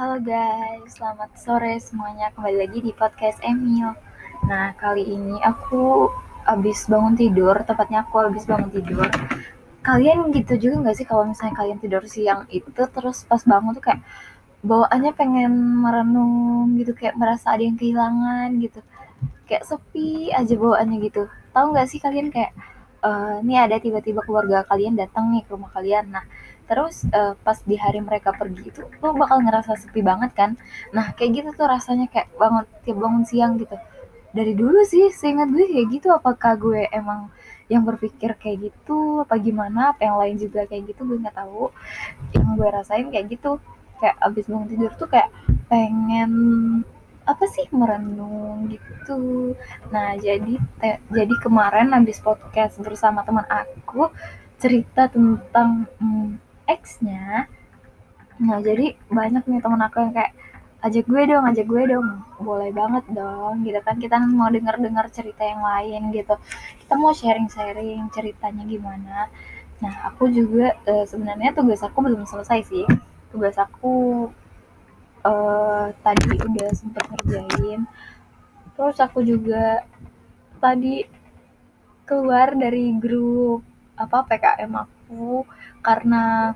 Halo guys, selamat sore semuanya. Kembali lagi di podcast Emil. Nah, kali ini aku abis bangun tidur, tepatnya aku abis bangun tidur. Kalian gitu juga nggak sih kalau misalnya kalian tidur siang itu terus pas bangun tuh kayak bawaannya pengen merenung gitu, kayak merasa ada yang kehilangan gitu. Kayak sepi aja bawaannya gitu. Tahu nggak sih kalian kayak uh, ini ada tiba-tiba keluarga kalian datang nih ke rumah kalian. Nah, terus uh, pas di hari mereka pergi itu lo bakal ngerasa sepi banget kan? Nah kayak gitu tuh rasanya kayak bangun tiap bangun siang gitu. Dari dulu sih seingat gue kayak gitu. Apakah gue emang yang berpikir kayak gitu? Apa gimana? Apa yang lain juga kayak gitu? Gue nggak tahu. Yang gue rasain kayak gitu. Kayak abis bangun tidur tuh kayak pengen apa sih merenung gitu. Nah jadi te, jadi kemarin abis podcast bersama teman aku cerita tentang hmm, X-nya nah jadi banyak nih temen aku yang kayak ajak gue dong ajak gue dong. Boleh banget dong gitu kan. Kita mau denger dengar cerita yang lain gitu. Kita mau sharing sharing ceritanya gimana. Nah aku juga uh, sebenarnya tugas aku belum selesai sih. Tugas aku uh, tadi udah sempet ngerjain. Terus aku juga tadi keluar dari grup apa PKM aku. Karena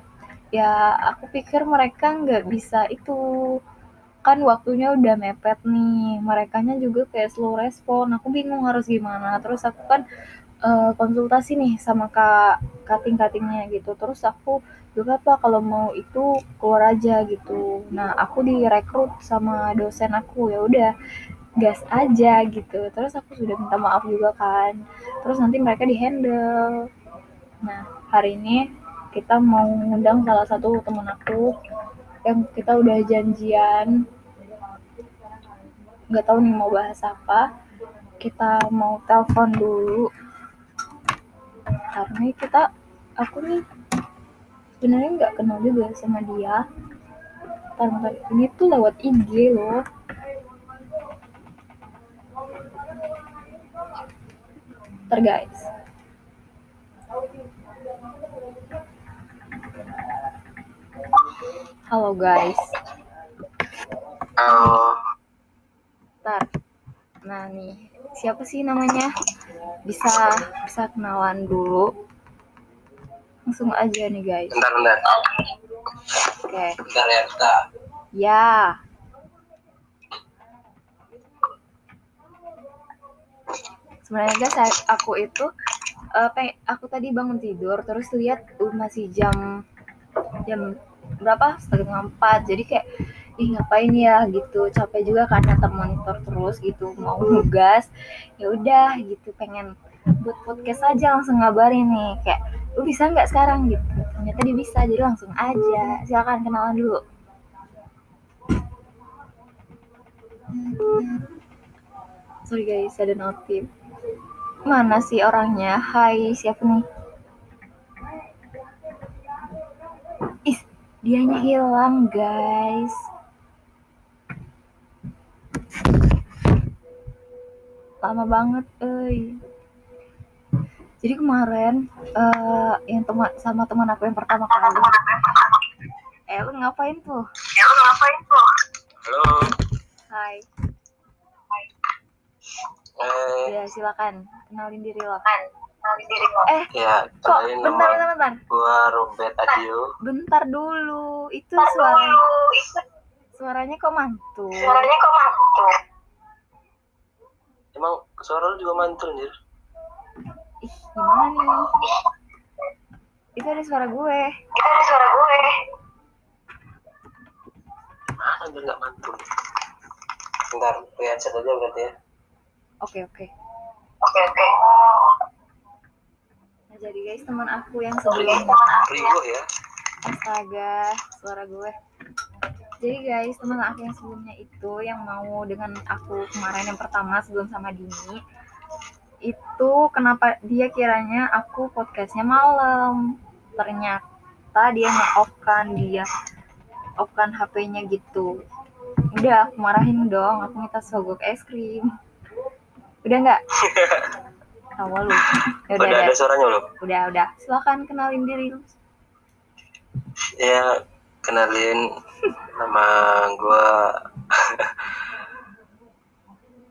ya aku pikir mereka nggak bisa itu. Kan waktunya udah mepet nih. Merekanya juga kayak slow respon. Aku bingung harus gimana. Terus aku kan uh, konsultasi nih sama kak kating katingnya gitu. Terus aku juga apa kalau mau itu keluar aja gitu. Nah aku direkrut sama dosen aku ya udah gas aja gitu. Terus aku sudah minta maaf juga kan. Terus nanti mereka di handle nah hari ini kita mau ngundang salah satu temen aku yang kita udah janjian. Nggak tahu nih mau bahas apa. Kita mau telepon dulu karena kita aku nih sebenarnya nggak kenal juga sama dia Ntar, ini tuh lewat IG loh ntar guys Halo guys. Halo. Ntar. Nah nih, siapa sih namanya? Bisa bisa kenalan dulu. Langsung aja nih guys. Bentar, bentar. Oke. Okay. Bentar ya. Ya. Sebenarnya guys, aku itu uh, aku tadi bangun tidur terus lihat uh, masih jam jam berapa setengah empat jadi kayak ih ngapain ya? Gitu. Capek juga karena monitor terus gitu mau nugas. Ya udah gitu pengen buat podcast aja langsung ngabarin nih kayak lu bisa nggak sekarang? Gitu. Ternyata dia bisa jadi langsung aja. Silakan kenalan dulu. Sorry guys ada notif. Mana sih orangnya? Hai siapa nih? Dianya hilang guys lama banget eh jadi kemarin uh, yang teman sama teman aku yang pertama kali. Eh lu ngapain tuh? Eh lu ngapain tuh? Halo. Hai. Hai eh. Ya silakan. Kenalin diri lo. Eh ya kok bentar bentar bentar. gua Robert Adio. Bentar dulu. Itu suara suaranya kok mantul? Suaranya kok mantul? Emang suara lu juga mantul anjir. Ih gimana nih? Itu ada suara gue. Itu ada suara gue. Mana biar nggak mantul. Bentar lihat aja berarti ya. Oke oke. Oke oke. Nah, jadi guys, teman aku yang sebelumnya. Rigo ya. Astaga, suara gue. Jadi guys, teman aku yang sebelumnya itu yang mau dengan aku kemarin yang pertama sebelum sama Dini itu kenapa dia kiranya aku podcastnya malam? Ternyata dia nge-off kan dia off kan HP-nya gitu. Udah aku marahin dong aku minta sogok es krim. Udah nggak? Tawa lu. Ya udah, udah ada suaranya lo udah udah. Silakan kenalin diri. Lu ya kenalin nama gue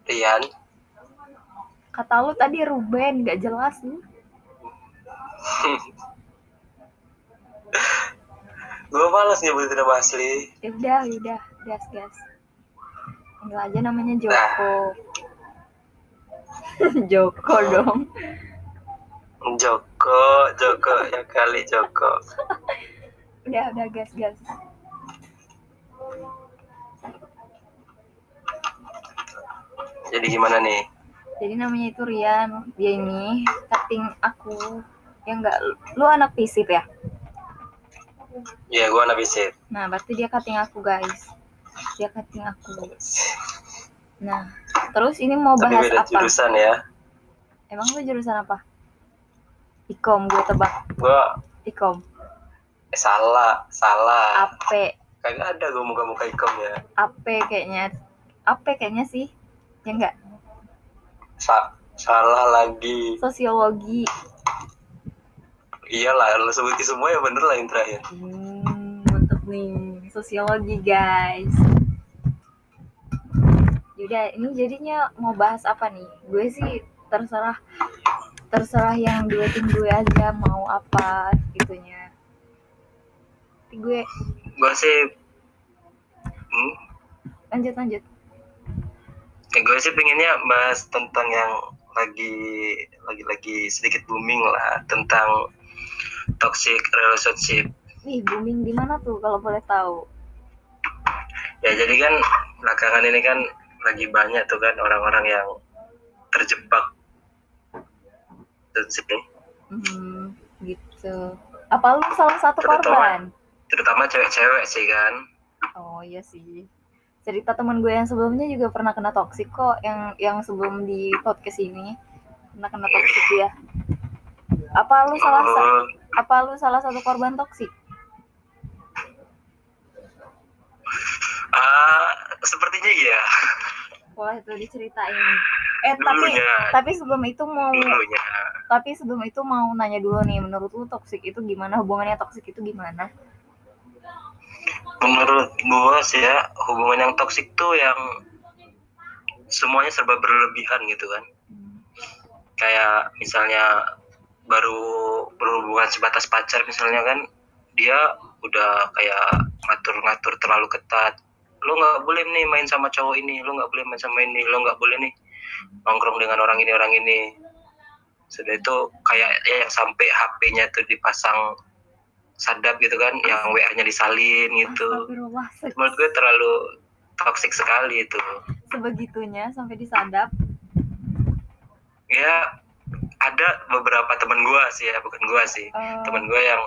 Rian Kata lu tadi Ruben, gak jelas lu. gue malas nyebutin nama asli Ya udah, ya udah, gas gas. Panggil aja namanya Joko. Joko dong. Joko Joko ya kali Joko Udah, udah gas gas. jadi gimana nih Jadi namanya itu Rian. Dia ini cutting aku. Ya enggak, lu anak fisip ya? ya gue anak bisip Nah, berarti dia cutting aku, guys. Dia cutting aku. Nah, terus ini mau tapi bahas beda apa? jurusan ya Emang lu jurusan apa? Ikom, gue tebak. gue Ikom. Eh, salah salah AP. kagak ada gue muka-muka ikom ya AP kayaknya. AP kayaknya sih. Ya enggak? Sa salah lagi Sosiologi. iyalah lo sebutin semua ya bener lah yang terakhir Hmm, mantep nih. Sosiologi, guys. Yaudah, ini jadinya mau bahas apa nih? Gue sih terserah terserah yang duetin gue aja mau apa gitunya. Tapi gue gue sih hmm, lanjut lanjut. ya gue sih pengennya bahas tentang yang lagi lagi lagi sedikit booming lah tentang toxic relationship Nih, booming di mana tuh kalau boleh tahu? ya jadi kan belakangan ini kan lagi banyak tuh kan orang-orang yang terjebak nih Hmm, gitu. Apa lu salah satu Terutama- korban? Terutama cewek-cewek sih kan Oh iya sih. Cerita teman gue yang sebelumnya juga pernah kena toksik kok, yang yang sebelum di podcast ini pernah kena toksik ya. Apa lu salah sa- Oh, apa lu salah satu korban toksik? ah sepertinya iya Wah itu diceritain. Eh tapi Dulunya. tapi sebelum itu mau dulunya tapi sebelum itu mau nanya dulu nih, menurut lu toksik itu gimana? Hubungannya toksik itu gimana? Menurut gua sih ya hubungan yang toksik tuh yang semuanya serba berlebihan gitu kan. Kayak misalnya baru berhubungan sebatas pacar misalnya kan dia udah kayak ngatur-ngatur terlalu ketat. Lo nggak boleh nih main sama cowok ini lo nggak boleh main sama ini lo nggak boleh nih nongkrong dengan orang ini orang ini. Sudah itu kayak ya yang sampai HP-nya tuh dipasang sadap gitu kan yang WA-nya disalin gitu. Menurut gue terlalu toksik sekali itu. sebegitunya sampai disadap. ya ada beberapa teman gue sih ya bukan gue sih. Eh, teman gue yang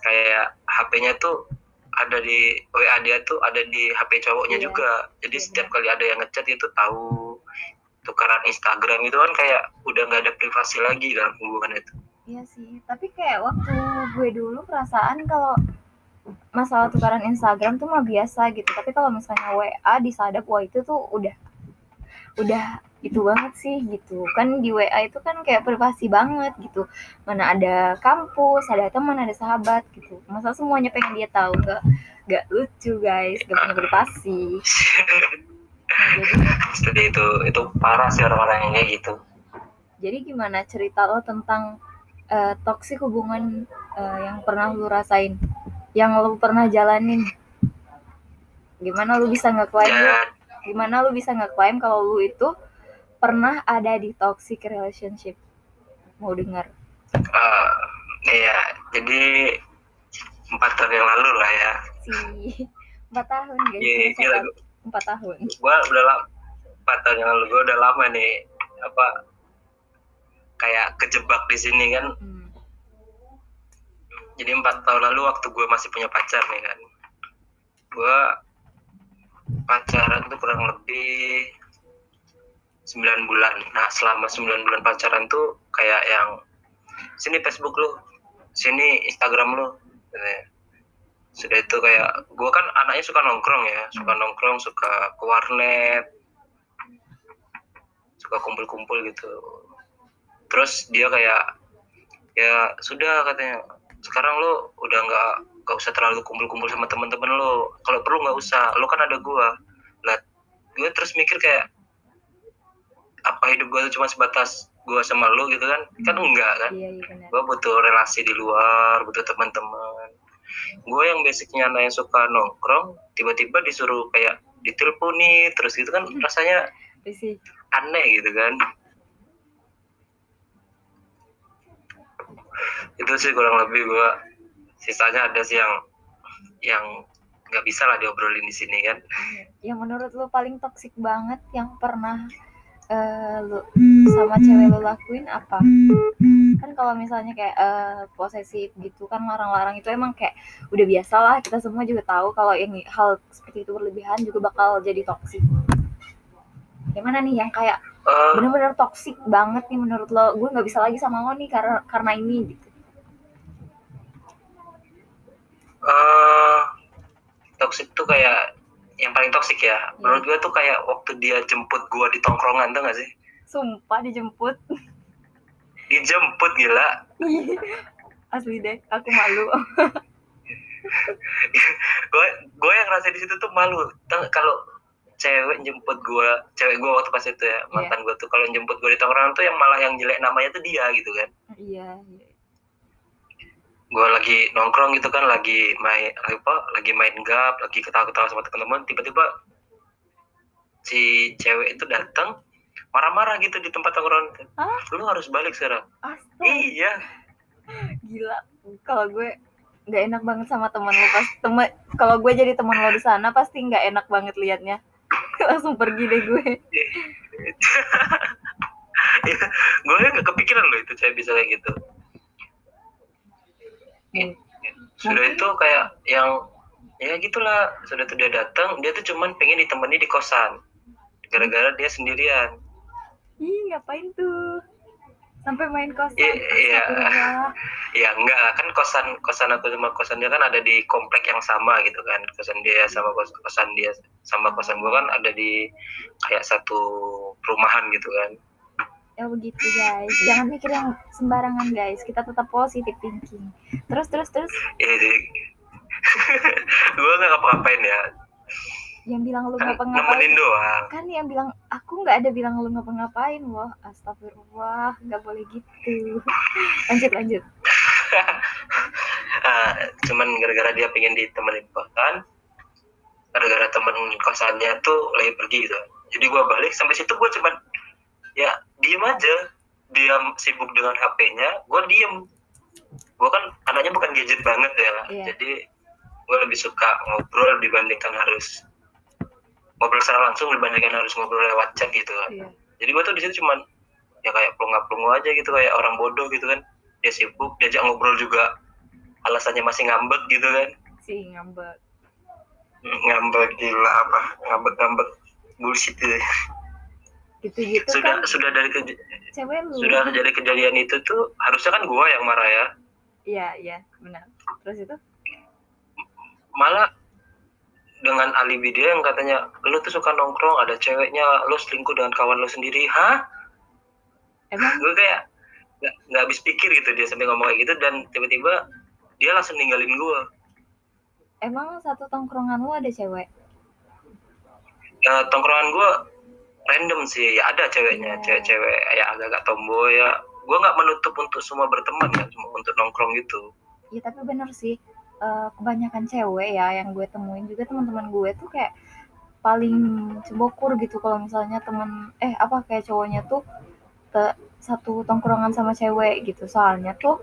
kayak HP-nya tuh ada di WA dia tuh ada di HP cowoknya Iya. juga. Jadi Iya, setiap kali ada yang ngechat itu tahu tukaran Instagram itu kan kayak udah nggak ada privasi lagi dalam hubungan itu Iya sih, tapi kayak waktu gue dulu perasaan kalau masalah tukaran Instagram tuh mah biasa gitu. Tapi kalau misalnya WA disadap, wah itu tuh udah udah itu banget sih gitu. Kan di WA itu kan kayak privasi banget gitu. Mana ada kampus, ada teman, ada sahabat gitu. Masa semuanya pengen dia tahu nggak nggak lucu guys, nggak punya privasi. Nah, jadi seperti itu itu parah sih orang-orang yang kayak gitu Jadi gimana cerita lo tentang eh, toksik hubungan eh, yang pernah lu rasain, yang lu pernah jalanin? Gimana lu bisa lu, ya gimana lu bisa ngeklaim kalau lu itu pernah ada di toxic relationship? Mau dengar? eh, iya jadi empat tahun yang lalu lah ya Si empat tahun guys, Iya, gila, empat tahun. gua udah lama empat tahun yang lalu gua udah lama nih apa kayak kejebak di sini kan. Hmm. jadi empat tahun lalu waktu gue masih punya pacar nih kan. Gue pacaran tuh kurang lebih 9 bulan. Nah selama 9 bulan pacaran tuh kayak yang sini Facebook lu sini Instagram lu. Gitu ya. sudah itu kayak gue kan anaknya suka nongkrong ya. Suka nongkrong suka ke warnet suka kumpul-kumpul gitu terus dia kayak ya sudah katanya sekarang lo udah nggak gak usah terlalu kumpul-kumpul sama teman-teman lo kalau perlu nggak usah lo kan ada gua. Lah gue terus mikir kayak apa hidup gue cuma sebatas gue sama lo gitu kan? Kan enggak kan? Iya iya gue butuh relasi di luar butuh teman-teman gue yang basicnya anak yang suka nongkrong tiba-tiba disuruh kayak diteleponi terus gitu kan rasanya sih aneh gitu kan itu sih kurang lebih gue sisanya ada sih yang yang nggak bisa lah diobrolin di sini kan? Yang menurut lo paling toksik banget yang pernah lu sama cewek lo lakuin apa? Kan kalau misalnya kayak eh, posesif gitu kan larang-larang itu emang kayak udah biasa lah kita semua juga tahu kalau yang hal seperti itu berlebihan juga bakal jadi toksik gimana nih yang kayak Eh, bener-bener toksik banget nih menurut lo? Gue nggak bisa lagi sama lo nih karena karena ini gitu eh toxic tuh kayak yang paling toxic ya. Menurut gue tuh kayak waktu dia jemput gue di tongkrongan tuh gak sih? Sumpah dijemput. Dijemput gila. Asli deh aku malu. Gue gue yang ngerasa di situ tuh malu. Kalau cewek jemput gue cewek gue waktu pas itu ya mantan gue tuh kalau jemput gue di tongkrongan tuh yang malah yang jelek namanya tuh dia gitu kan. Iya iya. Gue lagi nongkrong gitu kan lagi main apa lagi main gap lagi ketawa-ketawa sama teman-teman tiba-tiba si cewek itu datang marah-marah gitu di tempat tongkrongan. Hah? lu harus balik sekarang. Astaga. Iya. Gila. Kalau gue nggak enak banget sama teman lo pas temen kalau gue jadi teman lo di sana pasti nggak enak banget liatnya. Langsung pergi deh gue. Gue nggak kepikiran loh itu cewek bisa kayak gitu Hmm. sudah itu kayak yang ya gitulah. Sudah tuh dia datang dia tuh cuman pengen ditemani di kosan. Gara-gara dia sendirian. Ih ngapain tuh? Sampai main kosan Iya, iya. Ya enggak. Kan kosan kosan aku sama kosan dia kan ada di komplek yang sama gitu kan. Kosan dia sama kos kosan dia sama kosan gua kan ada di kayak satu perumahan gitu kan ya begitu guys. Jangan mikir yang sembarangan guys. Kita tetap positive thinking. Terus terus terus. Ya jadi gua nggak ngapa-ngapain ya. Yang bilang lu kan ngapa-ngapain. nemenin doang. Kan yang bilang aku nggak ada bilang lu ngapa-ngapain loh astagfirullah. Nggak boleh gitu. Lanjut lanjut. Ah, cuman gara-gara dia pengen ditemenin kosan gara-gara temen kosannya tuh lagi pergi gitu. Jadi gua balik sampai situ gua cuman ya diem aja. Diam sibuk dengan HP-nya gua diem. Gua kan anaknya bukan gadget banget ya. Iya. jadi gua lebih suka ngobrol dibandingkan harus ngobrol secara langsung dibandingkan harus ngobrol lewat chat gitu kan. Iya. Jadi gua tuh di situ cuman ya kayak pelunga-pelungu aja gitu kayak orang bodoh gitu kan. Dia sibuk diajak ngobrol juga alasannya masih ngambek gitu kan. Sih ngambek. Ngambek gila apa ngambek ngambek bullshit gitu gitu gitu sudah kan. sudah dari kej- cewek lu. sudah dari kejadian itu tuh harusnya kan gua yang marah ya. Iya iya benar. Terus itu? Malah dengan alibi dia yang katanya lu tuh suka nongkrong ada ceweknya lu selingkuh dengan kawan lu sendiri. Hah? Emang? Gue kayak nggak nggak habis pikir gitu dia sampai ngomong kayak gitu dan tiba-tiba dia langsung ninggalin gua. Emang satu tongkrongan lu ada cewek? Ya tongkrongan gue random sih ya ada ceweknya Iya. cewek-cewek ya agak-agak tomboy ya. Gue nggak menutup untuk semua berteman kan cuma untuk nongkrong gitu. Iya tapi bener sih. Eh, kebanyakan cewek ya yang gue temuin juga teman-teman gue tuh kayak paling cebokur gitu kalau misalnya temen eh apa kayak cowoknya tuh te- satu tongkrongan sama cewek gitu. Soalnya tuh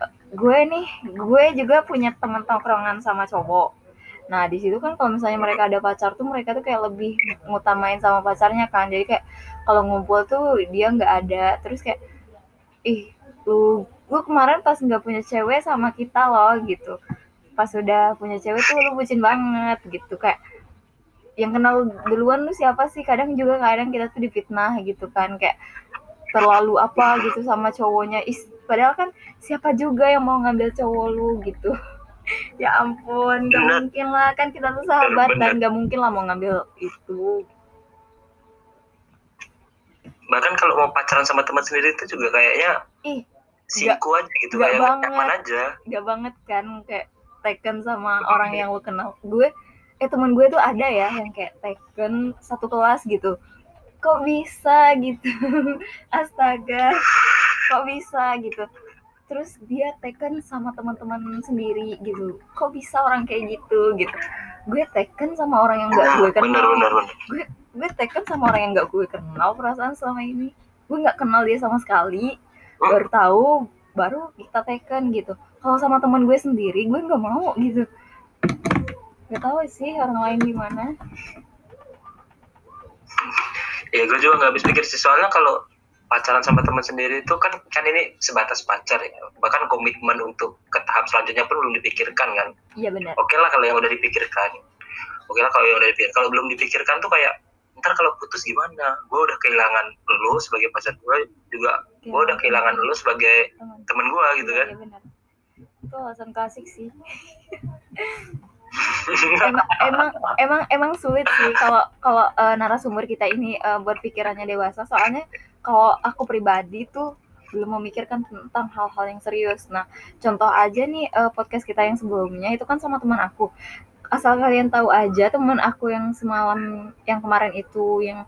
eh, gue nih gue juga punya temen tongkrongan sama cowok nah di situ kan kalau misalnya mereka ada pacar tuh mereka tuh kayak lebih ngutamain sama pacarnya kan. Jadi kayak kalau ngumpul tuh dia nggak ada. Terus kayak ih lu gue kemarin pas nggak punya cewek sama kita loh gitu. Pas udah punya cewek tuh lu bucin banget gitu. Kayak yang kenal duluan lu siapa sih? Kadang juga kadang kita tuh difitnah gitu kan. Kayak terlalu apa gitu sama cowoknya. Is padahal kan siapa juga yang mau ngambil cowok lu gitu ya ampun gak Bener. mungkin lah. Kan kita tuh sahabat Bener. dan gak mungkin lah mau ngambil itu. Bahkan kalau mau pacaran sama teman sendiri itu juga kayaknya ih siku aja gitu kayak banget. aja. Gak banget kan kayak taken sama orang yang lo kenal. Gue eh temen gue tuh ada ya yang kayak taken satu kelas gitu. Kok bisa gitu? Astaga. Kok bisa gitu terus dia taken sama teman-teman sendiri gitu. Kok bisa orang kayak gitu gitu. Gue taken sama orang yang gak gue kenal. Bener bener bener. Gue gue taken sama orang yang gak gue kenal perasaan selama ini. Gue nggak kenal dia sama sekali. Baru tahu baru kita taken gitu. Kalau sama teman gue sendiri gue nggak mau gitu. Gak tahu sih orang lain gimana. Ya gue juga nggak habis pikir sih. Soalnya kalau pacaran sama teman sendiri itu kan kan ini sebatas pacar ya. Bahkan komitmen untuk ke tahap selanjutnya pun belum dipikirkan kan. Iya benar. Oke lah kalau yang udah dipikirkan. Oke lah kalau yang udah dipikirkan kalau belum dipikirkan tuh kayak ntar kalau putus gimana? Gue udah kehilangan lo sebagai pacar gue juga gue udah kehilangan lo sebagai teman temen gue gitu kan. Iya benar. Itu alasan klasik sih. Emang emang emang emang sulit sih kalau kalau eh, narasumber kita ini eh, berpikirannya dewasa. Soalnya kalau aku pribadi tuh belum memikirkan tentang hal-hal yang serius. Nah, contoh aja nih eh, podcast kita yang sebelumnya itu kan sama teman aku. Asal kalian tahu aja teman aku yang semalam yang kemarin itu yang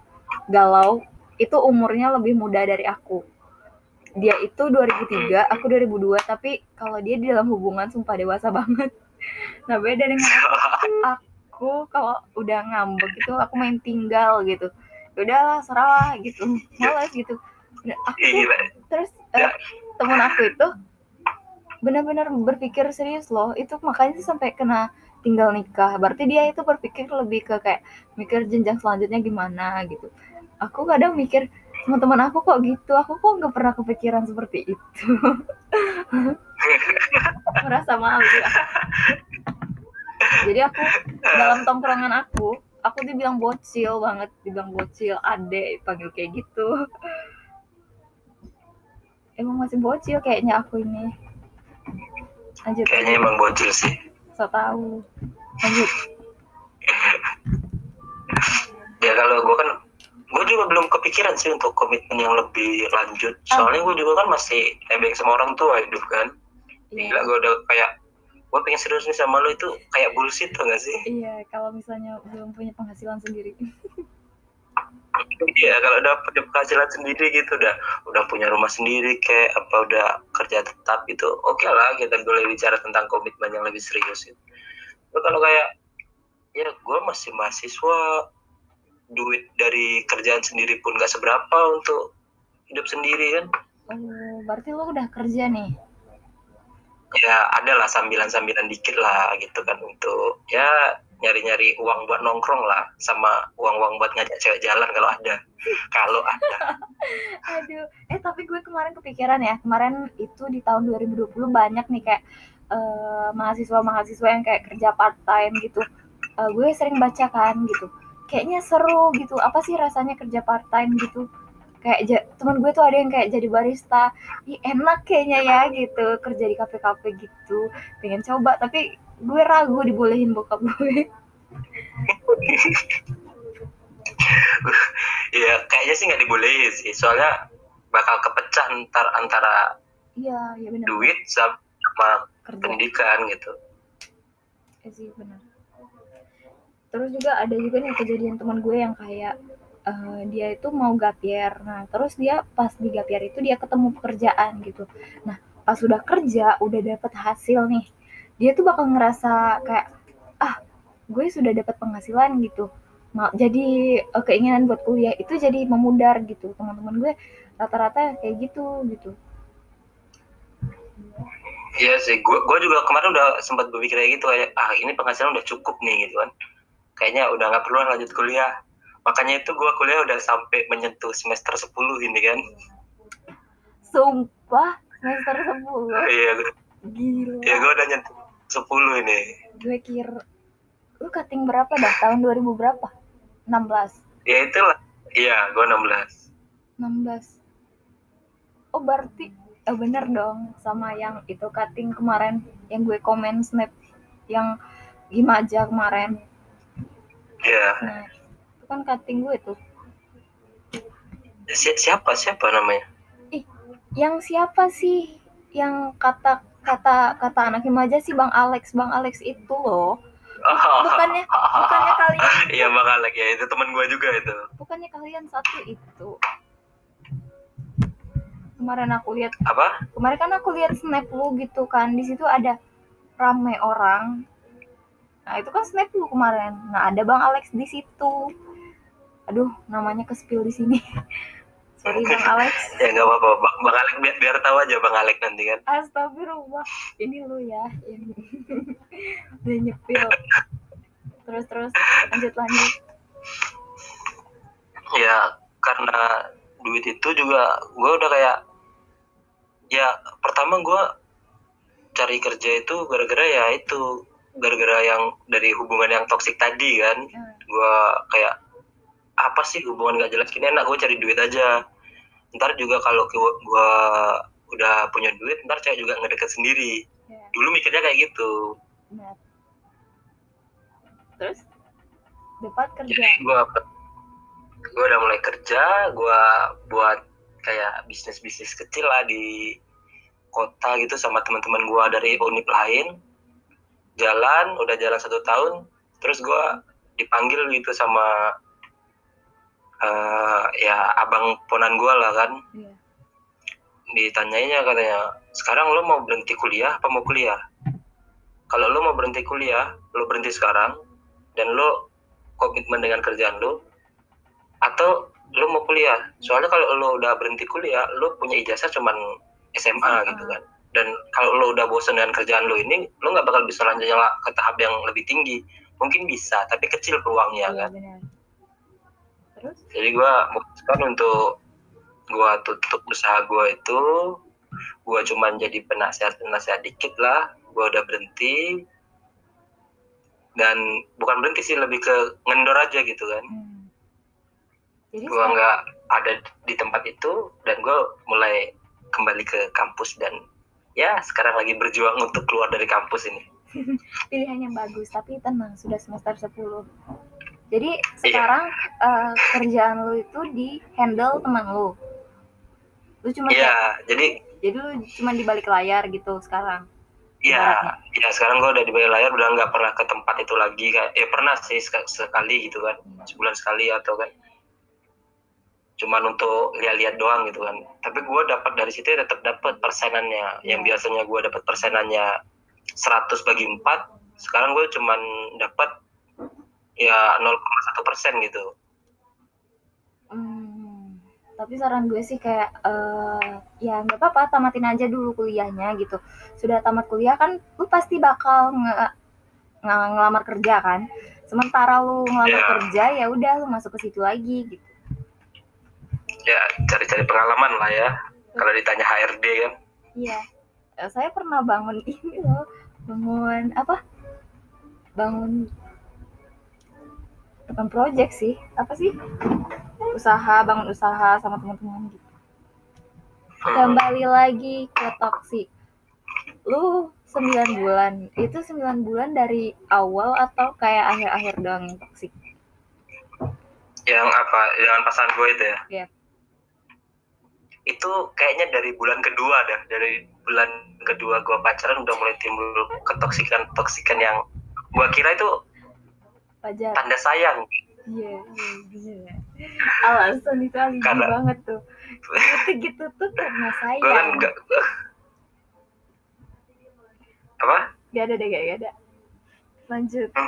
galau itu umurnya lebih muda dari aku. Dia itu 2003, aku 2002, tapi kalau dia di dalam hubungan sumpah dewasa banget. Nah, beda dengan aku aku kalau udah ngambek gitu aku main tinggal gitu udahlah serah gitu. Malas gitu. Nah, aku Iya, terus eh, temen aku itu benar-benar berpikir serius loh. Itu makanya sih sampai kena tinggal nikah. Berarti dia itu berpikir lebih ke kayak mikir jenjang selanjutnya gimana gitu. Aku kadang mikir teman-teman aku kok gitu? Aku kok nggak pernah kepikiran seperti itu? Merasa malu. Ya. jadi aku dalam tongkrongan aku aku dibilang bocil banget dibilang bocil ade panggil kayak gitu. Emang masih bocil kayaknya aku ini. Lanjut. Kayaknya emang bocil sih. So tahu. Lanjut. Ya kalau gue kan gue juga belum kepikiran sih untuk komitmen yang lebih lanjut. Soalnya gue juga kan masih nebeng sama orang tua hidup kan. Gila gue udah kayak gue pengen serius nih sama lo itu kayak bullshit tuh gak sih? Iya kalau misalnya belum punya penghasilan sendiri. Iya kalau udah punya penghasilan sendiri gitu udah udah punya rumah sendiri kayak apa udah kerja tetap gitu oke lah kita boleh bicara tentang komitmen yang lebih serius gitu. Tapi kalau kayak ya gue masih mahasiswa duit dari kerjaan sendiri pun gak seberapa untuk hidup sendiri kan? Oh berarti lo udah kerja nih ya ada lah sambilan-sambilan dikit lah gitu kan untuk ya nyari-nyari uang buat nongkrong lah sama uang-uang buat ngajak cewek jalan kalau ada. Kalau ada. Aduh. Eh tapi gue kemarin kepikiran ya kemarin itu di tahun 2020 banyak nih kayak eh, mahasiswa-mahasiswa yang kayak kerja part time gitu. Eh, gue sering baca kan gitu. Kayaknya seru gitu. Apa sih rasanya kerja part time gitu kayak teman gue tuh ada yang kayak jadi barista. Ih, enak kayaknya ya gitu. Kerja di kafe-kafe gitu. Pengen coba tapi gue ragu dibolehin bokap gue. Ya kayaknya sih nggak dibolehin sih. Soalnya bakal kepecah ntar antara iya iya benar. duit sama kerja. pendidikan gitu. Iya sih benar. Terus juga ada juga nih kejadian teman gue yang kayak eh, dia itu mau gap year. Nah terus dia pas di gap year itu dia ketemu pekerjaan gitu. Nah pas udah kerja udah dapet hasil nih dia tuh bakal ngerasa kayak ah gue sudah dapat penghasilan gitu. Ma- jadi eh, keinginan buat kuliah itu jadi memudar gitu. Teman-teman gue rata-rata kayak gitu gitu. Iya sih, gue gue juga kemarin udah sempat berpikir kayak gitu kayak ah ini penghasilan udah cukup nih gitu kan. Kayaknya udah nggak perlu lanjut kuliah. Makanya itu gue kuliah udah sampai menyentuh semester 10 ini kan. sumpah semester 10 Iya, gue- gila ya gue udah nyentuh 10 ini. gue kira lu cutting berapa dah tahun 2000 berapa 16 Ya itulah. Iya, gue 16. 16 oh berarti oh bener dong sama yang itu cutting kemarin yang gue komen snap yang Gimaja kemarin Iya. nah itu kan cutting gue tuh Si- siapa? Siapa namanya? ih yang siapa sih? Yang kata kata kata anak aja sih bang Alex. Bang Alex itu loh. Bukannya bukannya kalian iya bang Alex. Ya itu teman gue juga itu. Bukannya kalian satu itu. Kemarin aku lihat apa? kemarin kan aku lihat snap lu gitu kan. Di situ ada rame orang. Nah itu kan snap lu kemarin. Nah ada bang Alex di situ aduh namanya ke spill di sini. Sorry bang Alex. Ya nggak apa-apa. Bang, bang Alex biar, biar tahu aja bang Alex nanti kan. Astagfirullah. Ini lu ya ini. Udah nyepil. Terus terus. Lanjut lanjut. Ya karena duit itu juga gue udah kayak ya pertama gue cari kerja itu gara-gara ya itu gara-gara yang dari hubungan yang toksik tadi kan. Hmm. gue kayak apa sih hubungan gak jelas? Gini enak gue cari duit aja. Ntar juga kalau gue udah punya duit ntar cewek juga ngedeket sendiri. Yeah. dulu mikirnya kayak gitu. Benar. terus? Dapat kerja. Gue gue udah mulai kerja gue buat kayak bisnis bisnis kecil lah di kota gitu sama teman-teman gue dari unit lain. Jalan udah jalan satu tahun terus gue dipanggil gitu sama uh, ya abang ponan gue lah kan. Yeah. ditanyainya katanya sekarang lo mau berhenti kuliah apa mau kuliah? Kalau lo mau berhenti kuliah lo berhenti sekarang dan lo komitmen dengan kerjaan lo atau lo mau kuliah. Soalnya kalau lo udah berhenti kuliah lo punya ijazah cuman SMA uh gitu kan. Dan kalau lo udah bosan dengan kerjaan lo ini lo nggak bakal bisa lanjut ke tahap yang lebih tinggi. Mungkin bisa tapi kecil peluangnya iya, kan. benar. Terus? jadi gue memutuskan untuk gue tutup usaha gue itu gue cuman jadi penasihat penasihat dikit lah gue udah berhenti dan bukan berhenti sih lebih ke ngendor aja gitu kan hmm. gue nggak ada di tempat itu dan gue mulai kembali ke kampus dan ya sekarang lagi berjuang untuk keluar dari kampus ini. Pilihan yang bagus, tapi tenang sudah semester 10. Jadi iya. sekarang iya. uh, kerjaan lu itu di handle teman lu. Lu cuma Iya, jadi jadi lu cuma di balik layar gitu sekarang. Iya, iya sekarang gue udah di balik layar udah nggak pernah ke tempat itu lagi kayak eh pernah sih sekali gitu kan, sebulan sekali atau kan cuman untuk lihat-lihat doang gitu kan tapi gue dapat dari situ tetap dapat persenannya yang iya. biasanya gue dapat persenannya 100 bagi 4 sekarang gue cuman dapat ya 0,1 persen gitu. Hmm, tapi saran gue sih kayak uh, ya nggak apa-apa tamatin aja dulu kuliahnya gitu. Sudah tamat kuliah kan lu pasti bakal nge, nge ngelamar kerja kan? Sementara lu ngelamar yeah. kerja ya udah lu masuk ke situ lagi gitu. Ya cari-cari pengalaman lah ya. Kalau ditanya HRD kan. Iya. Eh, saya pernah bangun ini loh bangun apa? Bangun bukan project sih apa sih? Usaha bangun usaha sama teman-teman gitu. Hmm. kembali lagi ke toksik lu sembilan bulan itu sembilan bulan dari awal atau kayak akhir-akhir doang yang toksik yang apa dengan pasangan gue itu ya? Yeah itu kayaknya dari bulan kedua dah dari bulan kedua gua pacaran udah mulai timbul ketoksikan toksikan yang gua kira itu Pajar. tanda sayang. Iya iya iya. Alasan itu alibi karena, banget tuh. Itu gitu tuh karena sayang. gua kan gak, apa? Gak ada deh gak ada. Lanjut.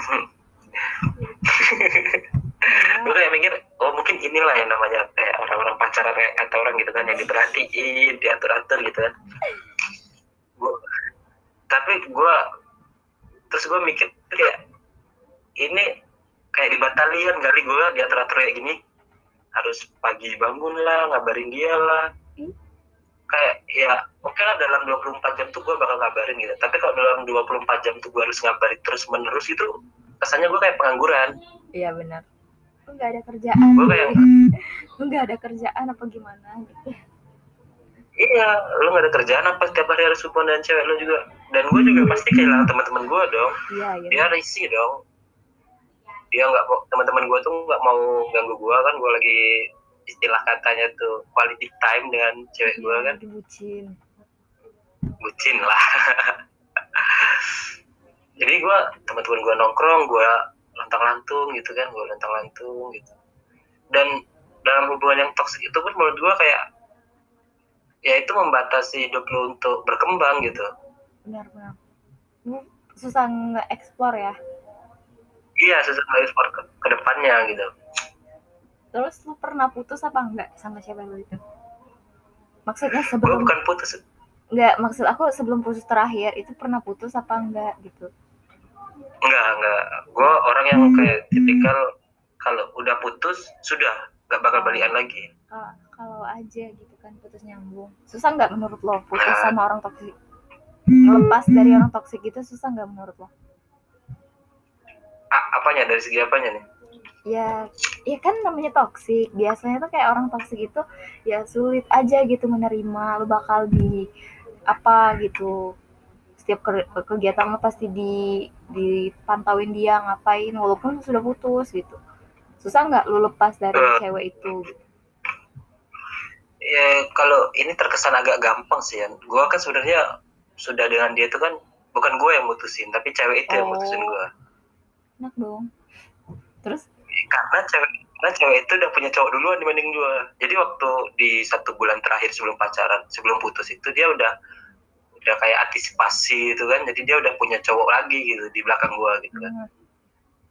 Gue kayak mikir oh mungkin inilah yang namanya kayak orang-orang pacaran kayak kata orang gitu kan yang diperhatiin diatur-atur gitu kan. Gua, tapi gue terus gue mikir kayak ini kayak di batalion kali gue diatur-atur kayak gini. Harus pagi bangun lah ngabarin dia lah. Kayak ya oke okay lah dalam 24 jam tuh gue bakal ngabarin gitu. Tapi kalau dalam 24 jam tuh gue harus ngabarin terus menerus itu kesannya gue kayak pengangguran. Iya benar. Lu nggak ada kerjaan. Gue kayak lu nggak ada kerjaan apa gimana? Gitu iya lu nggak ada kerjaan apa setiap hari harus hubungan dengan cewek lu juga. Dan gue juga pasti kehilangan teman-teman gue dong. Iya, iya. dia risih dong dia nggak mau teman-teman gue tuh nggak mau ganggu gue kan gue lagi istilah katanya tuh quality time dengan cewek gue kan. Dibucin bucin. Lah. Jadi gue teman-teman gue nongkrong gue lantang-lantung gitu kan gue lantang-lantung gitu. Dan dalam hubungan yang toksik itu pun menurut gue kayak ya itu membatasi hidup lu untuk berkembang gitu. Benar-benar lu susah nge-explore ya iya susah nge-explore ke, ke depannya gitu. Terus lu pernah putus apa enggak sama siapa lu itu? Maksudnya gue sebelum bukan putus. Enggak maksud aku sebelum putus terakhir itu pernah putus apa enggak gitu? Enggak enggak. Gue orang yang kayak tipikal kalau udah putus sudah. Nggak bakal balikan lagi. Kalau kalau aja gitu kan putus nyambung. Susah nggak menurut lo putus Nah. sama orang toksik? Lepas dari orang toksik itu susah nggak menurut lo apanya? Dari segi apanya nih? Ya ya kan namanya toksik biasanya tuh kayak orang toksik itu ya sulit aja gitu menerima lo bakal di apa gitu. Setiap ke- kegiatan lo pasti di dipantauin dia ngapain walaupun sudah putus gitu. Susah nggak lo lepas dari Eh. cewek itu? Gitu? ya kalau ini terkesan agak gampang sih ya gue kan sebenarnya sudah dengan dia itu kan bukan gue yang mutusin tapi cewek itu yang Oh. mutusin gue enak dong. Terus? Karena cewek karena cewek itu udah punya cowok duluan dibanding gue jadi waktu di satu bulan terakhir sebelum pacaran sebelum putus itu dia udah udah kayak antisipasi itu kan. Jadi dia udah punya cowok lagi gitu di belakang gue gitu kan. Hmm,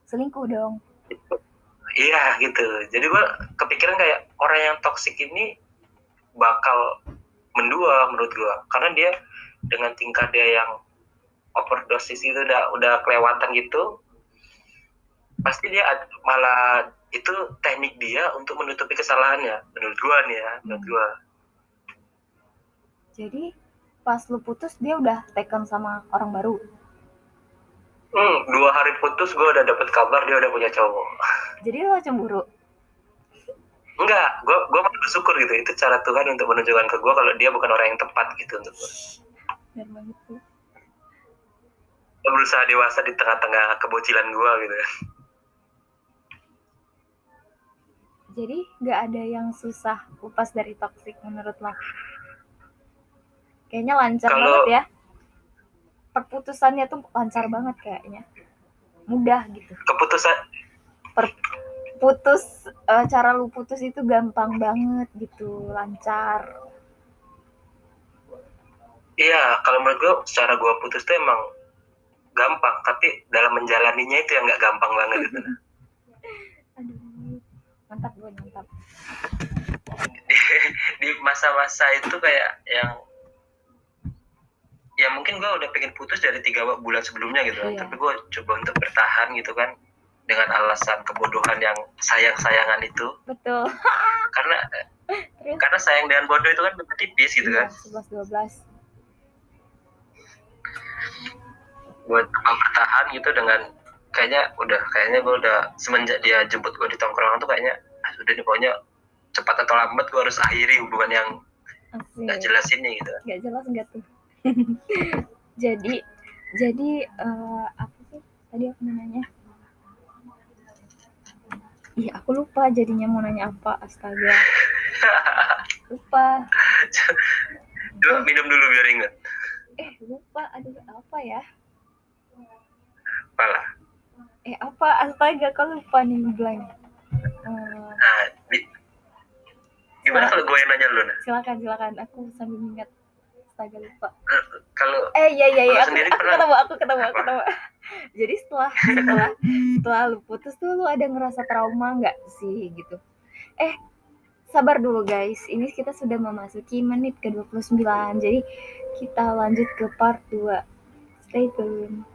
selingkuh dong. Iya gitu. Jadi gue kepikiran kayak orang yang toksik ini bakal mendua menurut gue karena dia dengan tingkah dia yang overdosis itu udah udah kelewatan gitu pasti dia malah itu teknik dia untuk menutupi kesalahannya menurut gua nih ya menurut Hmm. gua. Jadi pas lu putus dia udah taken sama orang baru? Hmm, dua hari putus gua udah dapet kabar dia udah punya cowok. Jadi lo cemburu? Enggak gua gua malah bersyukur gitu. Itu cara Tuhan untuk menunjukkan ke gua kalau dia bukan orang yang tepat gitu untuk banget. Gua berusaha dewasa di tengah-tengah kebocilan gua gitu jadi nggak ada yang susah lepas dari toxic menurut lo? Kayaknya lancar Kalau- banget ya. Perputusannya tuh lancar banget kayaknya. Mudah gitu. Keputusan Per- putus eh, cara lu putus itu gampang banget gitu lancar. Iya kalau menurut gua secara gua putus tuh emang gampang tapi dalam menjalaninya itu yang nggak gampang banget gitu mantap gue mantap. Di masa-masa itu kayak yang ya mungkin gue udah pengen putus dari tiga bulan sebelumnya gitu kan. Iya. tapi gue coba untuk bertahan gitu kan dengan alasan kebodohan yang sayang-sayangan itu. Betul. Karena terus? karena sayang dengan bodoh itu kan beda tipis gitu kan. sebelas dua belas. Buat coba bertahan gitu dengan kayaknya udah kayaknya gue udah semenjak dia jemput gue di tongkrongan tuh kayaknya ah, sudah nih pokoknya cepat atau lambat gue harus akhiri hubungan yang nggak jelas ini gitu. Nggak jelas nggak tuh. Jadi jadi eh, apa sih tadi aku mau nanya? Iya aku lupa jadinya mau nanya apa astaga. Lupa. Coba minum dulu biar inget eh lupa aduh apa ya? Apalah eh apa? Astaga kok lupa nih blank Eh, nah, di- gimana kalau gue yang nanya lu nah silakan silakan. Aku sambil ingat astaga lupa. Kalau eh iya iya iya. Lu aku, aku pernah- ketemu aku ketemu aku ketemu jadi setelah setelah setelah lu putus tuh lu ada ngerasa trauma nggak sih gitu? Eh sabar dulu guys. Ini kita sudah memasuki menit ke 29 jadi kita lanjut ke part 2 stay tune